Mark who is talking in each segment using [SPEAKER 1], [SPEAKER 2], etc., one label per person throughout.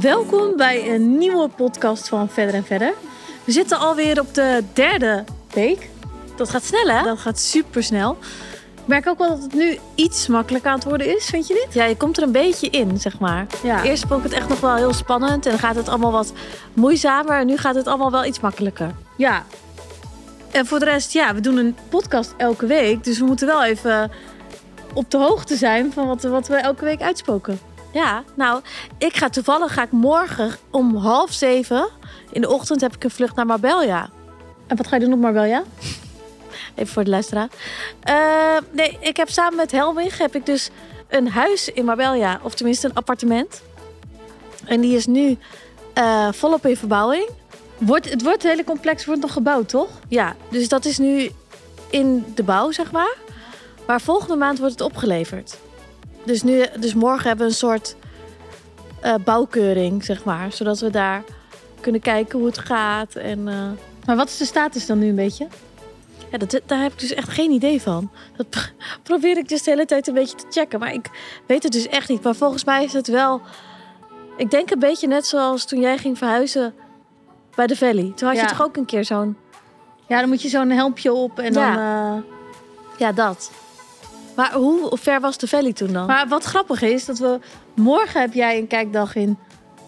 [SPEAKER 1] Welkom bij een nieuwe podcast van Verder en Verder. We zitten alweer op de derde week.
[SPEAKER 2] Dat gaat snel, hè?
[SPEAKER 1] Dat gaat super snel. Ik merk ook wel dat het nu iets makkelijker aan het worden is, vind je niet?
[SPEAKER 2] Ja, je komt er een beetje in, zeg maar.
[SPEAKER 1] Ja.
[SPEAKER 2] Eerst vond ik het echt nog wel heel spannend en dan gaat het allemaal wat moeizamer. En nu gaat het allemaal wel iets makkelijker.
[SPEAKER 1] Ja. En voor de rest, ja, we doen een podcast elke week. Dus we moeten wel even op de hoogte zijn van wat, wat we elke week uitspoken.
[SPEAKER 2] Ja, nou, ik ga toevallig ga ik morgen om half zeven in de ochtend heb ik een vlucht naar Marbella.
[SPEAKER 1] En wat ga je doen op Marbella?
[SPEAKER 2] Even voor de luisteraar. Eh, nee, ik heb samen met Helmig heb ik dus een huis in Marbella, of tenminste een appartement. En die is nu eh, volop in verbouwing.
[SPEAKER 1] Wordt, het wordt het hele complex wordt nog gebouwd, toch?
[SPEAKER 2] Ja, dus dat is nu in de bouw, zeg maar. Maar volgende maand wordt het opgeleverd. Dus, nu, dus morgen hebben we een soort eh, bouwkeuring, zeg maar. Zodat we daar kunnen kijken hoe het gaat. En eh,
[SPEAKER 1] Maar wat is de status dan nu een beetje?
[SPEAKER 2] ja, dat, daar heb ik dus echt geen idee van. Dat pro- probeer ik dus de hele tijd een beetje te checken. Maar ik weet het dus echt niet. Maar volgens mij is het wel... Ik denk een beetje net zoals toen jij ging verhuizen bij de Valley. Toen had
[SPEAKER 1] Ja.
[SPEAKER 2] je toch ook een keer zo'n...
[SPEAKER 1] Ja, dan moet je zo'n helmpje op en dan... Eh,
[SPEAKER 2] Ja, dat. Maar hoe ver was de Valley toen dan?
[SPEAKER 1] Maar wat grappig is, dat we... Morgen heb jij een kijkdag in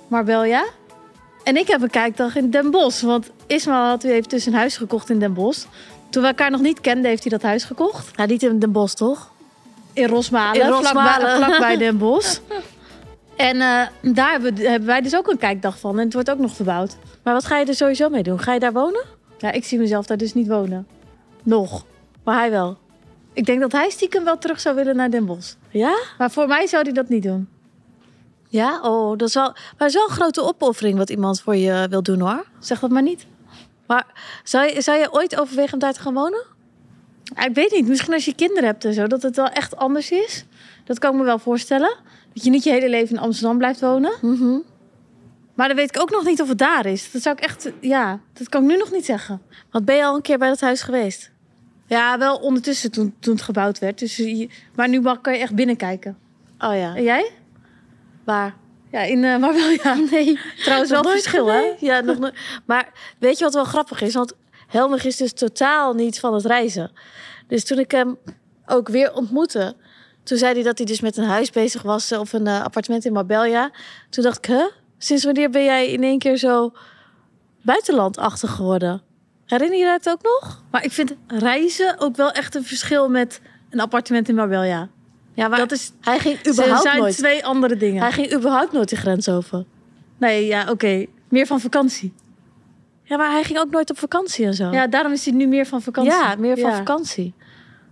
[SPEAKER 1] Marbella. En ik heb een kijkdag in Den Bosch. Want Ismael had, heeft dus een huis gekocht in Den Bosch. Toen we elkaar nog niet kenden, heeft hij dat huis gekocht.
[SPEAKER 2] Nou, niet in Den Bosch, toch?
[SPEAKER 1] In Rosmalen,
[SPEAKER 2] In Rosmalen.
[SPEAKER 1] Vlakbij, Den Bosch. En eh, daar hebben, we- hebben wij dus ook een kijkdag van. En het wordt ook nog verbouwd.
[SPEAKER 2] Maar wat ga je er sowieso mee doen? Ga je daar wonen?
[SPEAKER 1] Ja, ik zie mezelf daar dus niet wonen. Nog.
[SPEAKER 2] Maar hij wel.
[SPEAKER 1] Ik denk dat hij stiekem wel terug zou willen naar Den Bosch.
[SPEAKER 2] Ja?
[SPEAKER 1] Maar voor mij zou hij dat niet doen.
[SPEAKER 2] Ja? Oh, dat is wel... Maar is wel een grote opoffering wat iemand voor je wil doen, hoor.
[SPEAKER 1] Zeg dat maar niet.
[SPEAKER 2] Maar zou je, zou je ooit overwegen om daar te gaan wonen?
[SPEAKER 1] Ja, ik weet niet, misschien als je kinderen hebt en zo, dat het wel echt anders is. Dat kan ik me wel voorstellen. Dat je niet je hele leven in Amsterdam blijft wonen.
[SPEAKER 2] Mhm.
[SPEAKER 1] Maar dan weet ik ook nog niet of het daar is. Dat zou ik echt, ja, dat kan ik nu nog niet zeggen.
[SPEAKER 2] Want ben je al een keer bij dat huis geweest?
[SPEAKER 1] Ja, wel ondertussen toen, toen het gebouwd werd. Dus, je- maar nu mag- kan je echt binnenkijken.
[SPEAKER 2] Oh ja.
[SPEAKER 1] En jij?
[SPEAKER 2] Waar?
[SPEAKER 1] Ja, in, eh, ja.
[SPEAKER 2] Nee.
[SPEAKER 1] Trouwens wel
[SPEAKER 2] Nog nooit
[SPEAKER 1] verschil, hè?
[SPEAKER 2] geweest? Ja, nog nooit. Maar weet je wat wel grappig is? Want Helmig is dus totaal niet van het reizen. Dus toen ik hem ook weer ontmoette... toen zei hij dat hij dus met een huis bezig was... eh, of een eh, appartement in Marbella. Toen dacht ik, huh? Sinds wanneer ben jij in één keer zo buitenlandachtig geworden? Herinner je dat ook nog?
[SPEAKER 1] Maar ik vind reizen ook wel echt een verschil met een appartement in Marbella.
[SPEAKER 2] Ja, maar
[SPEAKER 1] Dat is,
[SPEAKER 2] hij ging
[SPEAKER 1] ze
[SPEAKER 2] überhaupt
[SPEAKER 1] zijn
[SPEAKER 2] nooit...
[SPEAKER 1] twee andere dingen.
[SPEAKER 2] Hij ging überhaupt nooit de grens over.
[SPEAKER 1] Nee, ja, oké. Meer van vakantie.
[SPEAKER 2] Ja, maar hij ging ook nooit op vakantie en zo.
[SPEAKER 1] Ja, daarom is hij nu meer van vakantie.
[SPEAKER 2] Ja, meer van
[SPEAKER 1] Ja.
[SPEAKER 2] vakantie.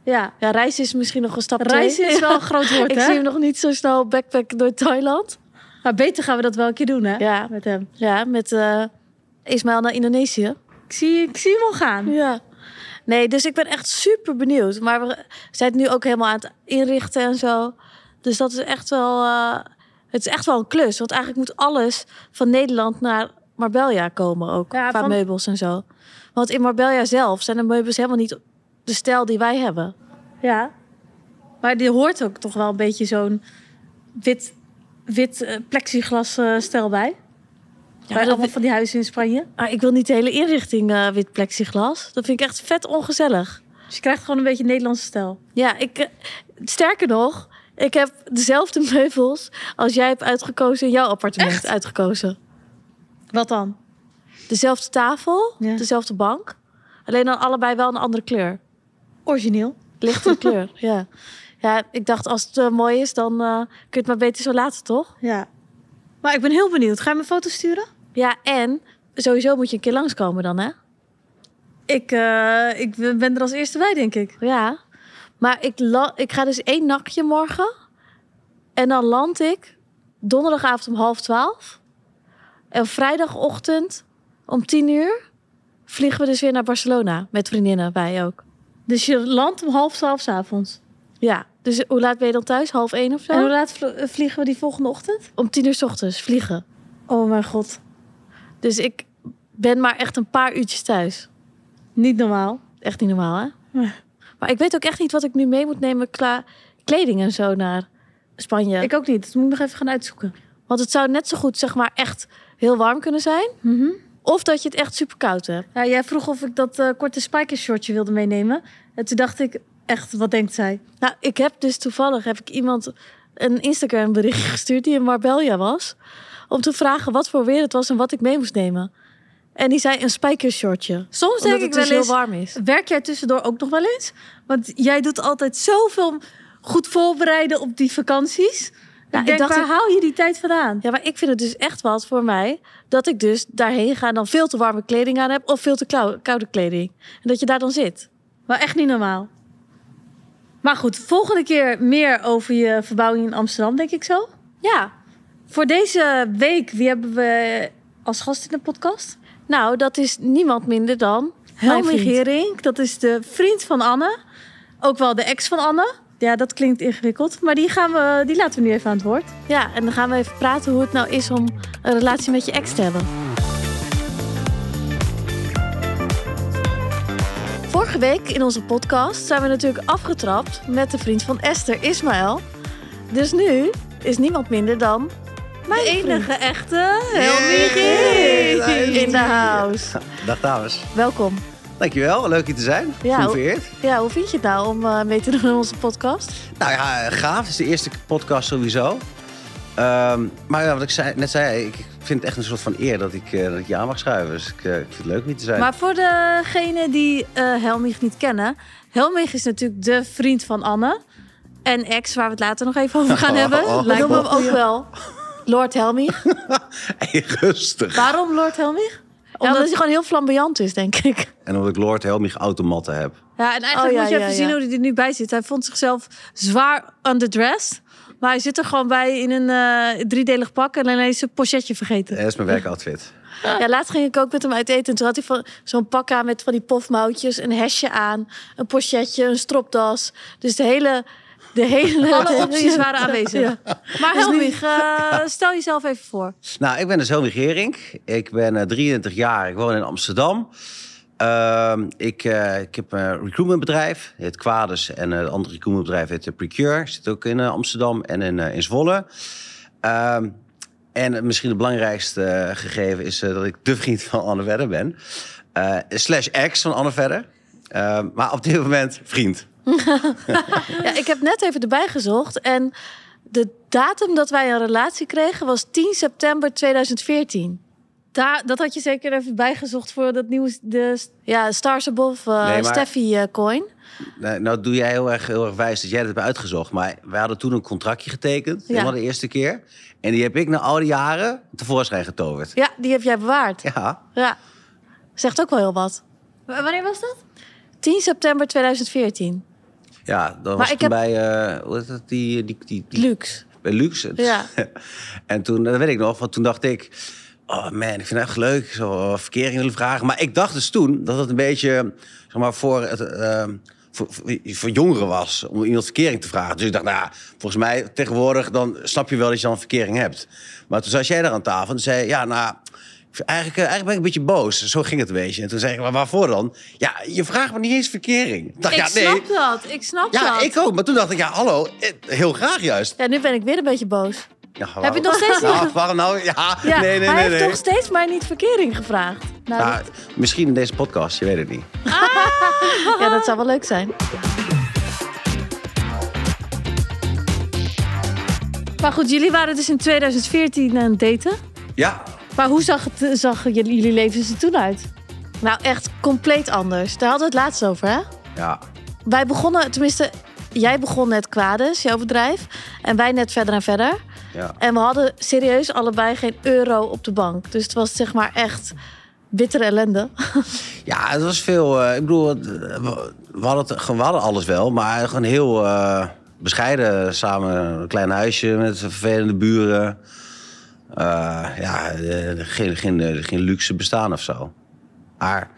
[SPEAKER 1] Ja.
[SPEAKER 2] Ja, reizen is misschien nog een stap
[SPEAKER 1] Reizen
[SPEAKER 2] twee.
[SPEAKER 1] is wel een groot woord,
[SPEAKER 2] Ik
[SPEAKER 1] hè?
[SPEAKER 2] zie hem nog niet zo snel backpacken door Thailand.
[SPEAKER 1] Maar beter gaan we dat wel een keer doen, hè?
[SPEAKER 2] Ja,
[SPEAKER 1] Met hem.
[SPEAKER 2] ja met Ismaël naar Indonesië.
[SPEAKER 1] Ik zie, ik zie hem al gaan.
[SPEAKER 2] Ja. Nee, dus ik ben echt super benieuwd. Maar we zijn het nu ook helemaal aan het inrichten en zo. Dus dat is echt wel... eh, het is echt wel een klus. Want eigenlijk moet alles van Nederland naar Marbella komen ook.
[SPEAKER 1] Ja,
[SPEAKER 2] qua
[SPEAKER 1] van-
[SPEAKER 2] meubels en zo. Want in Marbella zelf zijn de meubels helemaal niet de stijl die wij hebben.
[SPEAKER 1] Ja. Maar die hoort ook toch wel een beetje zo'n wit, wit eh, plexiglas eh, stel bij.
[SPEAKER 2] Maar
[SPEAKER 1] allemaal van die huizen in Spanje.
[SPEAKER 2] Maar ik wil niet de hele inrichting eh, wit plexiglas. Dat vind ik echt vet ongezellig.
[SPEAKER 1] Dus je krijgt gewoon een beetje Nederlandse stijl.
[SPEAKER 2] Ja, ik, eh, sterker nog, ik heb dezelfde meubels als jij hebt uitgekozen in jouw appartement
[SPEAKER 1] Echt?
[SPEAKER 2] uitgekozen.
[SPEAKER 1] Wat dan?
[SPEAKER 2] Dezelfde tafel,
[SPEAKER 1] Ja.
[SPEAKER 2] dezelfde bank. Alleen dan allebei wel een andere kleur.
[SPEAKER 1] Origineel.
[SPEAKER 2] Lichtere kleur, ja. Ja, ik dacht als het eh, mooi is, dan kun je het maar beter zo laten, toch?
[SPEAKER 1] Ja. Maar ik ben heel benieuwd. Ga je me foto's sturen?
[SPEAKER 2] Ja, en sowieso moet je een keer langskomen dan, hè?
[SPEAKER 1] Ik, eh, ik ben er als eerste bij, denk ik.
[SPEAKER 2] Ja, maar ik, ik ga dus één nachtje morgen. En dan land ik donderdagavond om half twaalf. En vrijdagochtend om tien uur vliegen we dus weer naar Barcelona. Met vriendinnen, wij ook.
[SPEAKER 1] Dus je landt om half twaalf 's avonds.
[SPEAKER 2] Ja, dus hoe laat ben je dan thuis? Half één of zo?
[SPEAKER 1] En hoe laat vliegen we die volgende ochtend?
[SPEAKER 2] Om tien uur 's ochtends vliegen.
[SPEAKER 1] Oh mijn god.
[SPEAKER 2] Dus ik ben maar echt een paar uurtjes thuis.
[SPEAKER 1] Niet normaal.
[SPEAKER 2] Echt niet normaal, hè?
[SPEAKER 1] Nee.
[SPEAKER 2] Maar ik weet ook echt niet wat ik nu mee moet nemen qua kleding en zo naar Spanje.
[SPEAKER 1] Ik ook niet. Dat moet ik nog even gaan uitzoeken.
[SPEAKER 2] Want het zou net zo goed, zeg maar, echt heel warm kunnen zijn.
[SPEAKER 1] Mhm.
[SPEAKER 2] Of dat je het echt super koud hebt.
[SPEAKER 1] Ja, jij vroeg of ik dat eh, korte spijkershortje wilde meenemen. En toen dacht ik, echt, wat denkt zij?
[SPEAKER 2] Nou, ik heb dus toevallig heb ik iemand een Instagram bericht gestuurd die in Marbella was. Om te vragen wat voor weer het was en wat ik mee moest nemen. En die zei een spijkershortje.
[SPEAKER 1] Soms denk
[SPEAKER 2] het
[SPEAKER 1] ik
[SPEAKER 2] dus
[SPEAKER 1] wel eens,
[SPEAKER 2] heel warm is.
[SPEAKER 1] werk jij tussendoor ook nog wel eens? Want jij doet altijd zoveel goed voorbereiden op die vakanties.
[SPEAKER 2] Ja,
[SPEAKER 1] ik denk,
[SPEAKER 2] ik dacht,
[SPEAKER 1] waar haal je die tijd vandaan?
[SPEAKER 2] Ja, maar ik vind het dus echt wat voor mij dat ik dus daarheen ga en dan veel te warme kleding aan heb of veel te kou- koude kleding. En dat je daar dan zit.
[SPEAKER 1] Maar echt niet normaal. Maar goed, volgende keer meer over je verbouwing in Amsterdam, denk ik zo.
[SPEAKER 2] Ja.
[SPEAKER 1] Voor deze week, wie hebben we als gast in de podcast?
[SPEAKER 2] Nou, dat is niemand minder dan
[SPEAKER 1] Helmi. Gering. Dat is de vriend van Anne. Ook wel de ex van Anne. Ja, dat klinkt ingewikkeld. Maar die, gaan we, die laten we nu even aan het woord.
[SPEAKER 2] Ja, en dan gaan we even praten hoe het nou is om een relatie met je ex te hebben. Vorige week in onze podcast zijn we natuurlijk afgetrapt met de vriend van Esther, Ismaël. Dus nu is niemand minder dan mijn
[SPEAKER 1] De enige
[SPEAKER 2] vriend
[SPEAKER 1] echte Helmi
[SPEAKER 2] in de house.
[SPEAKER 3] Dag dames.
[SPEAKER 2] Welkom.
[SPEAKER 3] Dankjewel, leuk hier te zijn.
[SPEAKER 2] Ja,
[SPEAKER 3] vereerd.
[SPEAKER 2] Ja, hoe vind je het nou om eh, mee te doen in onze podcast?
[SPEAKER 3] Nou ja, gaaf. Het is de eerste podcast sowieso. Ehm, maar ja, wat ik zei, net zei, ik vind het echt een soort van eer dat ik, eh, dat ik je aan mag schuiven. Dus ik, eh, ik vind het leuk om hier te zijn.
[SPEAKER 1] Maar voor degenen die eh Helmich niet kennen. Helmich is natuurlijk de vriend van Anne. En ex, waar we het later nog even over gaan
[SPEAKER 3] Oh,
[SPEAKER 1] hebben.
[SPEAKER 3] oh,
[SPEAKER 2] We
[SPEAKER 1] Lijkt me
[SPEAKER 2] hem
[SPEAKER 1] ook
[SPEAKER 2] ook wel Lord Helmich.
[SPEAKER 3] Hey, rustig.
[SPEAKER 1] Waarom Lord Helmich?
[SPEAKER 2] Omdat hij gewoon heel flamboyant is, denk ik.
[SPEAKER 3] En omdat ik Lord Helmich automatten heb.
[SPEAKER 1] Ja, en eigenlijk
[SPEAKER 2] Oh, ja,
[SPEAKER 1] moet je
[SPEAKER 2] ja,
[SPEAKER 1] even zien
[SPEAKER 2] ja.
[SPEAKER 1] hoe hij er nu bij zit. Hij vond zichzelf zwaar underdressed. Maar hij zit er gewoon bij in een eh, driedelig pak en alleen is zijn pochetje vergeten.
[SPEAKER 3] Dat is mijn werkoutfit.
[SPEAKER 2] Ja, laatst ging ik ook met hem uit eten. En toen had hij van, zo'n pak aan met van die pofmouwtjes, een hesje aan, een pochetje, een stropdas. Dus de hele... De hele
[SPEAKER 1] Alle opties waren aanwezig.
[SPEAKER 2] Ja.
[SPEAKER 1] Maar
[SPEAKER 2] Dus
[SPEAKER 1] Helmich, eh, stel jezelf even voor.
[SPEAKER 3] Nou, ik ben dus Helmich Gering. Ik ben eh, 23 jaar. Ik woon in Amsterdam. Ehm, ik, eh, ik heb een recruitmentbedrijf. Het heet Quadus. En eh, het andere recruitmentbedrijf heet Precure. Zit ook in Amsterdam en in, eh, in Zwolle. Ehm, en misschien het belangrijkste gegeven is eh, dat ik de vriend van Anne Verder ben. Eh, slash ex van Anne Verder. Ehm, maar op dit moment vriend.
[SPEAKER 2] Ja, ik heb net even erbij gezocht. En de datum dat wij een relatie kregen was 10 september 2014.
[SPEAKER 1] Daar, dat had je zeker even bijgezocht voor dat nieuwe... De,
[SPEAKER 2] Ja, Stars Above eh,
[SPEAKER 3] Nee, maar-
[SPEAKER 2] Steffi eh, Coin.
[SPEAKER 3] Nou, nou doe jij heel erg, heel erg wijs dat jij dat hebt uitgezocht. Maar wij hadden toen een contractje getekend.
[SPEAKER 2] Ja.
[SPEAKER 3] Helemaal de eerste keer. En die heb ik na al die jaren tevoorschijn getoverd.
[SPEAKER 2] Ja, die heb jij bewaard.
[SPEAKER 3] Ja.
[SPEAKER 2] Ja. Zegt ook wel heel wat.
[SPEAKER 1] W- wanneer was dat?
[SPEAKER 2] 10 september 2014.
[SPEAKER 3] Ja, dan was ik
[SPEAKER 2] heb-
[SPEAKER 3] bij, eh, hoe heet dat, die, die, die, bij Lux.
[SPEAKER 2] Ja.
[SPEAKER 3] en toen, dat weet ik nog, want toen dacht ik... Oh man, ik vind het echt leuk, zo verkering willen vragen. Maar ik dacht dus toen dat het een beetje, zeg maar, voor, het, eh, voor, voor, jongeren was. Om iemand verkering te vragen. Dus ik dacht, nou, volgens mij tegenwoordig, dan snap je wel dat je dan een verkering hebt. Maar toen zat jij daar aan tafel en zei, ja, nou... Eigenlijk, eh, eigenlijk ben ik een beetje boos. Zo ging het een beetje. En toen zei ik, maar waarvoor dan? Ja, je vraagt me niet eens verkering. Ik dacht,
[SPEAKER 1] ik
[SPEAKER 3] ja, nee.
[SPEAKER 1] snap dat. Ik snap
[SPEAKER 3] Ja,
[SPEAKER 1] dat.
[SPEAKER 3] ik ook. Maar toen dacht ik, ja, hallo, eh, heel graag juist.
[SPEAKER 2] Ja, nu ben ik weer een beetje boos.
[SPEAKER 3] Ja,
[SPEAKER 1] Heb je
[SPEAKER 3] waarom-
[SPEAKER 1] nog steeds
[SPEAKER 3] Nou,
[SPEAKER 1] niet...
[SPEAKER 3] waarom nou? Ja,
[SPEAKER 2] Ja,
[SPEAKER 3] nee, nee,
[SPEAKER 2] hij
[SPEAKER 3] nee.
[SPEAKER 2] heeft
[SPEAKER 3] nee.
[SPEAKER 2] toch steeds maar niet verkering gevraagd. Nou,
[SPEAKER 3] Nou, misschien in deze podcast, je weet het niet.
[SPEAKER 2] ja, dat zou wel leuk zijn.
[SPEAKER 1] Maar goed, jullie waren dus in 2014 aan het daten.
[SPEAKER 3] Ja,
[SPEAKER 1] Maar hoe zag, het, zag jullie, leven er toen uit?
[SPEAKER 2] Nou, echt compleet anders. Daar hadden we het laatst over, hè?
[SPEAKER 3] ja.
[SPEAKER 2] Wij begonnen, tenminste, jij begon net Quades, jouw bedrijf. En wij net verder en verder.
[SPEAKER 3] ja.
[SPEAKER 2] En we hadden serieus allebei geen euro op de bank. Dus het was zeg maar echt bittere ellende.
[SPEAKER 3] Ja, het was veel. eh, ik bedoel, eh, we, hadden het, gewoon- we hadden alles wel, maar gewoon heel eh, bescheiden. Samen een klein huisje met vervelende buren. Eh, ja, geen, geen, eh, geen luxe bestaan of zo. Maar,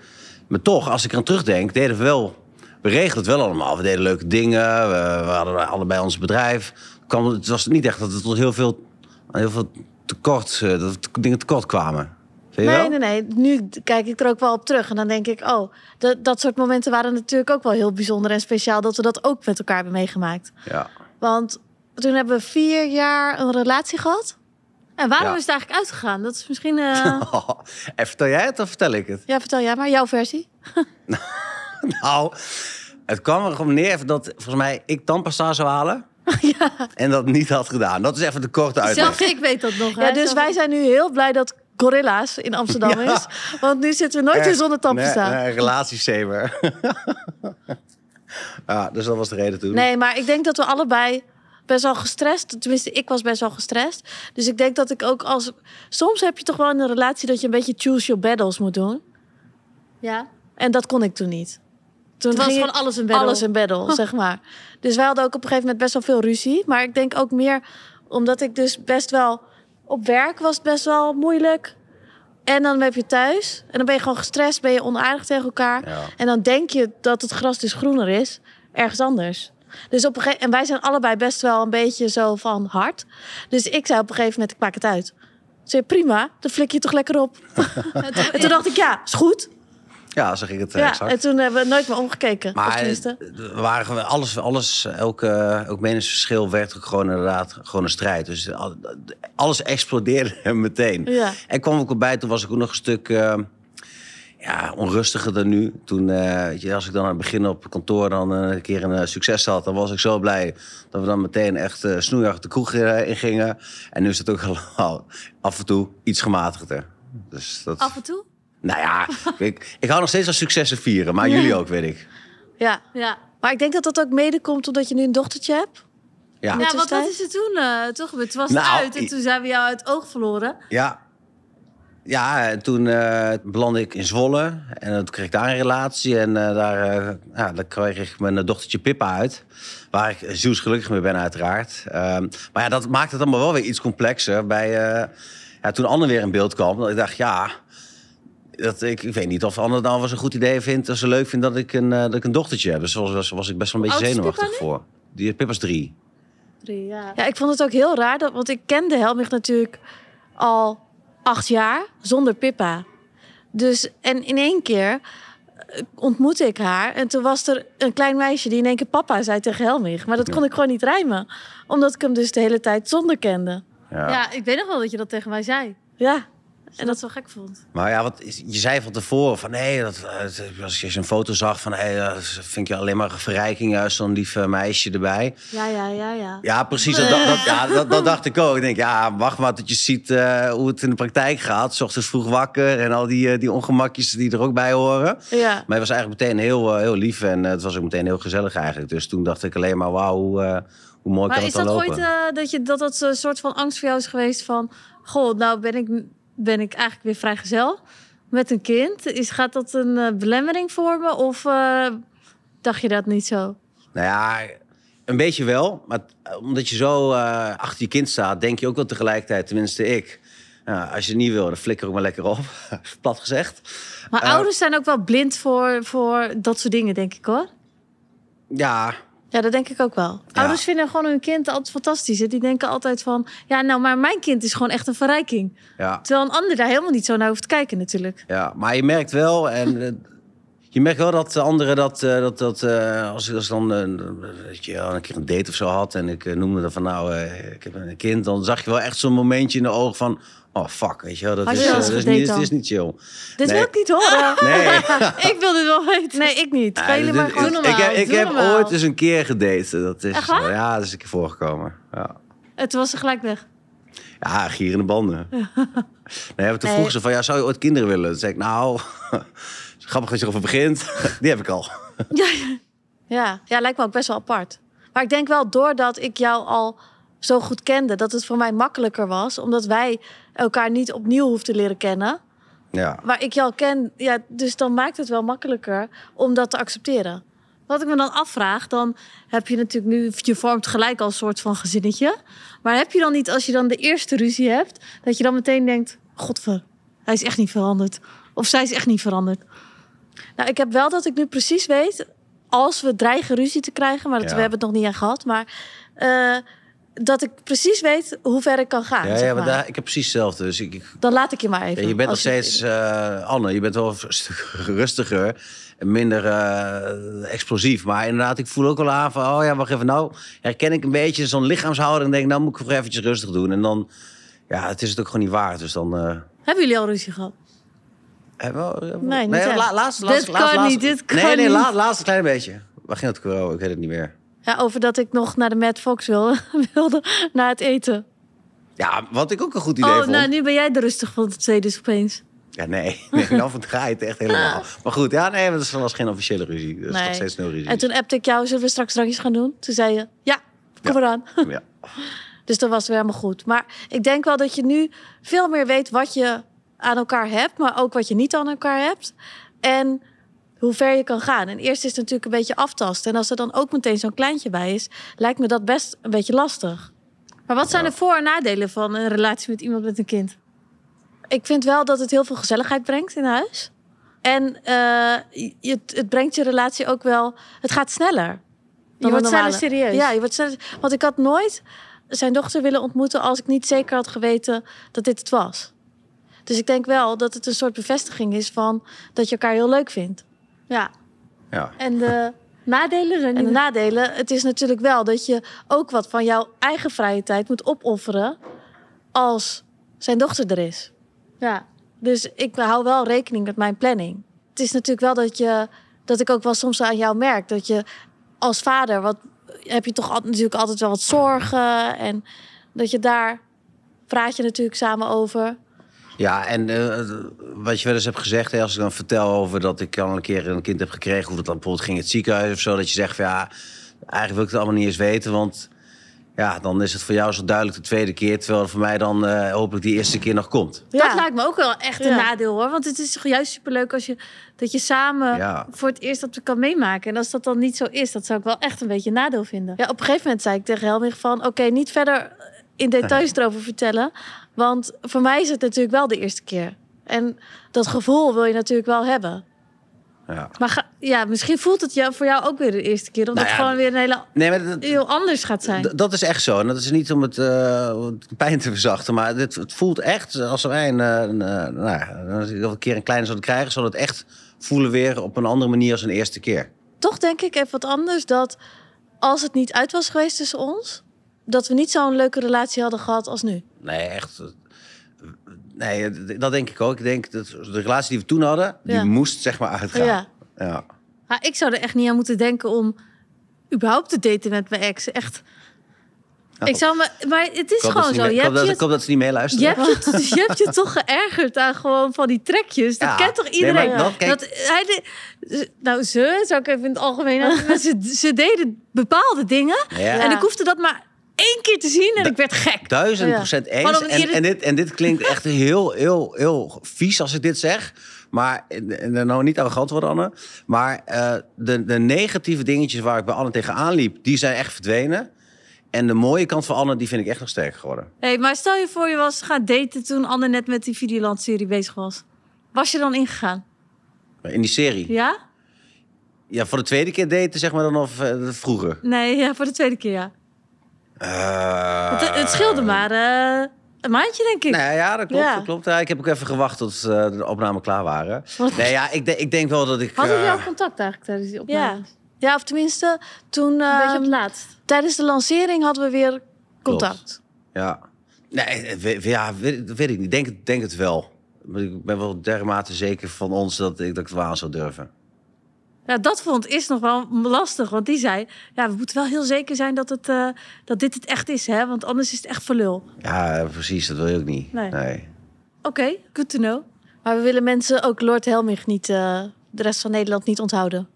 [SPEAKER 3] maar toch, als ik eraan terugdenk, deden we wel. We regelden het wel allemaal. We deden leuke dingen. We, we hadden allebei ons bedrijf. Kwam, het was niet echt dat er tot heel veel, heel veel tekort, eh, dat dingen tekort kwamen. Vind je
[SPEAKER 2] Nee,
[SPEAKER 3] wel?
[SPEAKER 2] nee, nee. Nu kijk ik er ook wel op terug. En dan denk ik, oh, dat, dat soort momenten waren natuurlijk ook wel heel bijzonder en speciaal. Dat we dat ook met elkaar hebben meegemaakt.
[SPEAKER 3] Ja.
[SPEAKER 2] Want toen hebben we vier jaar een relatie gehad.
[SPEAKER 1] En waarom
[SPEAKER 3] Ja.
[SPEAKER 1] is het eigenlijk uitgegaan? Dat is misschien... eh,
[SPEAKER 3] en vertel jij het of vertel ik het?
[SPEAKER 1] ja, vertel jij maar. Jouw versie.
[SPEAKER 3] Nou, het kwam er gewoon neer dat volgens mij ik tandpasta zou halen. En dat niet had gedaan. Dat is even de korte uitleg.
[SPEAKER 1] Zelfs ik weet dat nog.
[SPEAKER 2] Ja,
[SPEAKER 1] hè.
[SPEAKER 2] dus wij zijn nu heel blij dat Gorilla's in Amsterdam
[SPEAKER 3] Ja.
[SPEAKER 2] is. Want nu zitten we nooit meer zonder tandpasta.
[SPEAKER 3] Nee, nee, relatiesaver. ja, dus dat was de reden toen.
[SPEAKER 2] Nee, maar ik denk dat we allebei best wel gestrest. Tenminste, ik was best wel gestrest. Dus ik denk dat ik ook als. Soms heb je toch wel in een relatie dat je een beetje choose your battles moet doen.
[SPEAKER 1] Ja.
[SPEAKER 2] En dat kon ik toen niet. Toen
[SPEAKER 1] Het was gewoon alles een battle.
[SPEAKER 2] Alles een battle, zeg maar. Dus wij hadden ook op een gegeven moment best wel veel ruzie. Maar ik denk ook meer omdat ik dus best wel... Op werk was het best wel moeilijk. En dan heb je thuis. En dan ben je gewoon gestrest, ben je onaardig tegen elkaar.
[SPEAKER 3] Ja.
[SPEAKER 2] En dan denk je dat het gras dus groener is. Ergens anders. Dus op een gegeven En wij zijn allebei best wel een beetje zo van hard. Dus ik zei op een gegeven moment, ik maak het uit. Ik zei, prima, dan flik je toch lekker op. en toen dacht ik, ja, is goed.
[SPEAKER 3] Ja, zeg ik het eh,
[SPEAKER 2] Ja,
[SPEAKER 3] exact.
[SPEAKER 2] en toen hebben we nooit meer omgekeken.
[SPEAKER 3] Maar
[SPEAKER 2] tenminste.
[SPEAKER 3] we waren alles, alles elke, elk meningsverschil werd ook gewoon inderdaad gewoon een strijd. Dus al- alles explodeerde meteen.
[SPEAKER 2] Ja.
[SPEAKER 3] En kwam ook erbij, toen was ik ook nog een stuk eh, ja, onrustiger dan nu. Toen, eh, weet je, als ik dan aan het begin op kantoor dan eh, een keer een eh, succes had, dan was ik zo blij dat we dan meteen echt eh snoeihard de kroeg in gingen. En nu is het ook al af en toe iets gematigder. Dus dat,
[SPEAKER 1] Af en toe?
[SPEAKER 3] nou ja, ik, ik hou nog steeds van successen vieren, maar jullie ook, weet ik.
[SPEAKER 2] Ja.
[SPEAKER 1] Ja.
[SPEAKER 2] Maar ik denk dat dat ook mede komt omdat je nu een dochtertje hebt.
[SPEAKER 3] Ja.
[SPEAKER 1] Ja, want wat is er toen uh, toch gebeurd? Het was het
[SPEAKER 3] Nou,
[SPEAKER 1] uit en toen zijn we jou uit het oog verloren.
[SPEAKER 3] Ja. Ja, en toen eh belandde ik in Zwolle. En toen kreeg ik daar een relatie. En eh, daar, eh, ja, daar kreeg ik mijn dochtertje Pippa uit. Waar ik zielsgelukkig mee ben, uiteraard. Ehm, maar ja, dat maakt het allemaal wel weer iets complexer. Bij, eh, ja, toen Anne weer in beeld kwam, dat ik dacht, ja... Dat, ik, ik weet niet of Anne dan wel eens een goed idee vindt... als ze leuk vindt dat ik een, dat ik een dochtertje heb. Dus was, was, was ik best wel een beetje
[SPEAKER 1] is
[SPEAKER 3] zenuwachtig
[SPEAKER 1] Pippa
[SPEAKER 3] voor. Die Pippa's drie.
[SPEAKER 1] Drie, ja.
[SPEAKER 2] Ja, ik vond het ook heel raar. Dat, want ik kende Helmich natuurlijk al acht jaar zonder Pippa. Dus, en in één keer eh, ontmoette ik haar. En toen was er een klein meisje die in één keer papa zei tegen Helmich. Maar dat kon ik gewoon niet rijmen. Omdat ik hem dus de hele tijd zonder kende.
[SPEAKER 3] Ja.
[SPEAKER 1] Ja. ik weet nog wel dat je dat tegen mij zei.
[SPEAKER 2] Ja,
[SPEAKER 1] En dat zo gek vond.
[SPEAKER 3] Maar ja, wat, is- je zei van tevoren van nee, dat, eh, als je een foto zag van hey, dat vind je alleen maar een verrijking, juist zo'n lief eh, meisje erbij.
[SPEAKER 2] ja, ja, ja. ja.
[SPEAKER 3] Ja, precies. Dat, dat, dat- ja, dat, dat dacht ik ook. Ik denk, ja, wacht maar tot je ziet eh, hoe het in de praktijk gaat. 's ochtends vroeg wakker en al die, eh, die ongemakjes die er ook bij horen.
[SPEAKER 2] ja.
[SPEAKER 3] Maar hij was eigenlijk meteen heel, eh, heel lief en eh, het was ook meteen heel gezellig eigenlijk. Dus toen dacht ik alleen maar, wauw, hoe, eh, hoe mooi
[SPEAKER 1] Maar
[SPEAKER 3] kan
[SPEAKER 1] is
[SPEAKER 3] het dan
[SPEAKER 1] dat
[SPEAKER 3] lopen.
[SPEAKER 1] ooit eh, dat, je, dat dat een soort van angst voor jou is geweest van... Goh, nou ben ik, ben ik eigenlijk weer vrijgezel met een kind. Is, gaat dat een eh, belemmering vormen of eh, dacht je dat niet zo?
[SPEAKER 3] Nou ja, een beetje wel. Maar t- omdat je zo eh, achter je kind staat, denk je ook wel tegelijkertijd, tenminste ik. Ja, als je het niet wil, dan flikker ook maar lekker op. Plat gezegd.
[SPEAKER 1] Maar
[SPEAKER 3] Eh,
[SPEAKER 1] ouders zijn ook wel blind voor, voor dat soort dingen, denk ik hoor.
[SPEAKER 3] Ja,
[SPEAKER 2] Ja, dat denk ik ook wel.
[SPEAKER 3] Ja.
[SPEAKER 1] Ouders vinden gewoon hun kind altijd fantastisch. hè. Die denken altijd van, ja nou, maar mijn kind is gewoon echt een verrijking.
[SPEAKER 3] ja,
[SPEAKER 1] Terwijl een ander daar helemaal niet zo naar hoeft te kijken natuurlijk.
[SPEAKER 3] ja. Maar je merkt wel, en eh, je merkt wel dat de anderen dat, eh, dat, dat eh, als, als dan eh, dat je al een keer een date of zo had en ik eh, noemde dan van nou, eh, ik heb een kind, dan zag je wel echt zo'n momentje in de ogen van, oh fuck, weet je wel, dat is,
[SPEAKER 2] je
[SPEAKER 3] eh, dat is, niet, dat is niet chill.
[SPEAKER 2] Dit
[SPEAKER 3] Nee.
[SPEAKER 2] wil ik niet horen.
[SPEAKER 3] Nee.
[SPEAKER 1] ik wil dit wel weten.
[SPEAKER 2] Nee, ik niet.
[SPEAKER 3] Ja,
[SPEAKER 2] Ga jullie
[SPEAKER 3] dit-
[SPEAKER 2] maar gewoon
[SPEAKER 3] ik-
[SPEAKER 1] normaal,
[SPEAKER 3] Ik heb, ik heb ooit eens een keer gedate. Dat is,
[SPEAKER 1] Echt waar?
[SPEAKER 3] Ja, dat is een keer voorgekomen. Ja.
[SPEAKER 1] Toen was ze gelijk weg.
[SPEAKER 3] Ja, gierende banden. nee, toen
[SPEAKER 2] Nee.
[SPEAKER 3] vroeg ze van, ja, zou je ooit kinderen willen? Toen zei ik, nou, grappig dat je erover begint. Die heb ik al.
[SPEAKER 2] Ja, ja, lijkt me ook best wel apart. Maar ik denk wel, doordat ik jou al zo goed kende, dat het voor mij makkelijker was. Omdat wij elkaar niet opnieuw hoefden leren kennen.
[SPEAKER 3] Ja.
[SPEAKER 2] Maar ik jou ken, ja, dus dan maakt het wel makkelijker om dat te accepteren.
[SPEAKER 1] Wat ik me dan afvraag, dan heb je natuurlijk nu, je vormt gelijk al een soort van gezinnetje. Maar heb je dan niet, als je dan de eerste ruzie hebt, dat je dan meteen denkt: Godver, hij is echt niet veranderd. Of zij is echt niet veranderd.
[SPEAKER 2] Nou, ik heb wel dat ik nu precies weet, als we dreigen ruzie te krijgen, maar dat,
[SPEAKER 3] Ja.
[SPEAKER 2] we hebben het nog niet aan gehad, maar eh, dat ik precies weet hoe ver ik kan gaan.
[SPEAKER 3] Ja,
[SPEAKER 2] zeg
[SPEAKER 3] ja, maar daar, ik heb precies hetzelfde. Dus ik, ik-
[SPEAKER 2] Dan laat ik je maar even.
[SPEAKER 3] ja, je bent nog steeds, eh, Anne, je bent wel een stuk rustiger en minder eh, explosief. Maar inderdaad, ik voel ook wel aan van, oh ja, wacht even. Nou herken ik een beetje zo'n lichaamshouding en denk, nou moet ik nog eventjes rustig doen. En dan, Ja, het is het ook gewoon niet waard. Dus dan...
[SPEAKER 1] Hebben jullie al ruzie gehad?
[SPEAKER 3] Hebben we- hebben we-
[SPEAKER 2] Nee,
[SPEAKER 3] la, laatste,
[SPEAKER 1] Dit
[SPEAKER 3] laatste,
[SPEAKER 1] kan
[SPEAKER 3] laatste,
[SPEAKER 1] niet, dit kan
[SPEAKER 3] Nee, nee, laatste klein beetje. Waar ging het over? Ik weet het niet meer.
[SPEAKER 2] Ja, over dat ik nog naar de Mad Fox wil, wilde, na het eten.
[SPEAKER 3] Ja, wat ik ook een goed idee
[SPEAKER 1] Oh,
[SPEAKER 3] vond.
[SPEAKER 1] nou, nu ben jij de rustig van de twee dus opeens.
[SPEAKER 3] Ja, nee. nee dan verdraait het echt helemaal. Maar goed, ja, nee, dat was geen officiële ruzie. Dat is
[SPEAKER 2] Nee.
[SPEAKER 3] nog steeds nul ruzie.
[SPEAKER 2] En toen appte ik jou, zullen we straks drankjes gaan doen? Toen zei je, ja, kom
[SPEAKER 3] Ja.
[SPEAKER 2] eraan.
[SPEAKER 3] Ja.
[SPEAKER 2] Dus dat was weer helemaal goed. Maar ik denk wel dat je nu veel meer weet wat je aan elkaar hebt, maar ook wat je niet aan elkaar hebt. En hoe ver je kan gaan. En eerst is het natuurlijk een beetje aftasten. En als er dan ook meteen zo'n kleintje bij is, lijkt me dat best een beetje lastig.
[SPEAKER 1] Maar wat zijn
[SPEAKER 3] Ja.
[SPEAKER 1] de voor- en nadelen van een relatie met iemand met een kind?
[SPEAKER 2] Ik vind wel dat het heel veel gezelligheid brengt in huis. En eh, je, het brengt je relatie ook wel. Het gaat sneller.
[SPEAKER 1] Je wordt sneller serieus.
[SPEAKER 2] Ja, je wordt sneller. Want ik had nooit zijn dochter willen ontmoeten als ik niet zeker had geweten dat dit het was. Dus ik denk wel dat het een soort bevestiging is van dat je elkaar heel leuk vindt.
[SPEAKER 1] Ja.
[SPEAKER 3] ja.
[SPEAKER 1] En de nadelen zijn
[SPEAKER 2] En de nadelen, het is natuurlijk wel dat je ook wat van jouw eigen vrije tijd moet opofferen als zijn dochter er is.
[SPEAKER 1] Ja.
[SPEAKER 2] Dus ik hou wel rekening met mijn planning. Het is natuurlijk wel dat, je, dat ik ook wel soms aan jou merk dat je als vader, wat heb je toch al- natuurlijk altijd wel wat zorgen en dat je daar praat je natuurlijk samen over.
[SPEAKER 3] Ja, en eh, wat je wel eens hebt gezegd, hè, als ik dan vertel over dat ik al een keer een kind heb gekregen, hoe dat dan bijvoorbeeld ging in het ziekenhuis of zo, dat je zegt van ja, eigenlijk wil ik het allemaal niet eens weten, want ja, dan is het voor jou zo duidelijk de tweede keer, terwijl het voor mij dan eh, hopelijk die eerste keer nog komt.
[SPEAKER 1] Dat lijkt me ook wel echt een
[SPEAKER 2] Ja.
[SPEAKER 1] nadeel hoor. Want het is toch juist superleuk als je dat je samen
[SPEAKER 3] Ja.
[SPEAKER 1] voor het eerst dat kan meemaken. En als dat dan niet zo is, dat zou ik wel echt een beetje een nadeel vinden.
[SPEAKER 2] Ja, op een gegeven moment zei ik tegen Helmich van... oké, niet verder in details erover vertellen. Want voor mij is het natuurlijk wel de eerste keer. En dat gevoel wil je natuurlijk wel hebben.
[SPEAKER 3] Ja.
[SPEAKER 1] Maar ga- ja, misschien voelt het jou, voor jou ook weer de eerste keer. Omdat
[SPEAKER 3] Nou ja,
[SPEAKER 1] het gewoon weer een hele
[SPEAKER 3] Nee, maar dat,
[SPEAKER 1] heel anders gaat zijn.
[SPEAKER 3] Dat is echt zo. En dat is niet om het, eh, pijn te verzachten. Maar dit, het voelt echt als wij een, eh, een, eh, nou, een keer een kleine zouden krijgen, zal het echt voelen weer op een andere manier als een eerste keer.
[SPEAKER 2] Toch denk ik even wat anders dat als het niet uit was geweest tussen ons... dat we niet zo'n leuke relatie hadden gehad als nu.
[SPEAKER 3] Nee, echt. eh, Nee, dat denk ik ook. Ik denk dat de relatie die we toen hadden, die moest zeg maar uitgaan.
[SPEAKER 2] Ja.
[SPEAKER 3] ja.
[SPEAKER 1] Maar ik zou er echt niet aan moeten denken om überhaupt te daten met mijn ex. Echt.
[SPEAKER 3] Oh.
[SPEAKER 1] Ik zou me, maar het is gewoon zo.
[SPEAKER 3] mee-
[SPEAKER 1] Je
[SPEAKER 3] ik hoop
[SPEAKER 1] hebt
[SPEAKER 3] dat-
[SPEAKER 1] je
[SPEAKER 3] dat ze niet meeluisteren.
[SPEAKER 1] Je hebt, je, je hebt je toch geërgerd aan gewoon van die trekjes. Dat
[SPEAKER 3] Ja.
[SPEAKER 1] kent toch iedereen?
[SPEAKER 3] dat-
[SPEAKER 1] hij de, nou, ze, zou ik even in het algemeen... ze, ze deden bepaalde dingen. En ik hoefde dat maar één keer te zien en ik werd gek.
[SPEAKER 3] Duizend procent eens. En, en, dit, en dit klinkt echt heel, heel, heel vies als ik dit zeg. Maar, en, en nou niet arrogant worden, Anne. Maar eh, de, de negatieve dingetjes waar ik bij Anne tegenaan liep, die zijn echt verdwenen. En de mooie kant van Anne, die vind ik echt nog sterker geworden.
[SPEAKER 1] Hey, maar stel je voor je was gaan daten toen Anne net met die Videoland-serie bezig was. Was je dan ingegaan?
[SPEAKER 3] In die serie. Ja,
[SPEAKER 1] Ja?
[SPEAKER 3] voor de tweede keer daten, zeg maar dan, of eh, vroeger.
[SPEAKER 1] Nee, ja, voor de tweede keer ja.
[SPEAKER 3] Eh,
[SPEAKER 1] het, het scheelde maar eh, een maandje, denk ik.
[SPEAKER 3] Nee, ja, dat klopt.
[SPEAKER 2] Ja.
[SPEAKER 3] Dat klopt. Ja, ik heb ook even gewacht tot eh, de opnamen klaar waren.
[SPEAKER 1] Wat-
[SPEAKER 3] Nee, ja, ik, de- ik denk wel dat ik...
[SPEAKER 1] Hadden jullie al contact eigenlijk tijdens die
[SPEAKER 2] Ja.
[SPEAKER 1] opname?
[SPEAKER 2] Ja, of tenminste, toen...
[SPEAKER 1] Een beetje op
[SPEAKER 2] ehm,
[SPEAKER 1] het laatst.
[SPEAKER 2] tijdens de lancering hadden we weer contact.
[SPEAKER 3] Ja. Nee, we- we- ja, weet, dat weet ik niet. Denk, het- denk het wel. Maar Ik ben wel dermate zeker van ons dat ik, dat ik het wel aan zou durven.
[SPEAKER 1] Ja, dat vond is nog wel lastig. Want die zei, ja, we moeten wel heel zeker zijn dat, het, eh, dat dit het echt is. Hè? Want anders is het echt voor lul.
[SPEAKER 3] Ja, precies. Dat wil je ook niet.
[SPEAKER 1] Nee.
[SPEAKER 3] nee.
[SPEAKER 1] Oké, good to know.
[SPEAKER 2] Maar we willen mensen, ook Lord Helmich, niet, eh, de rest van Nederland niet onthouden.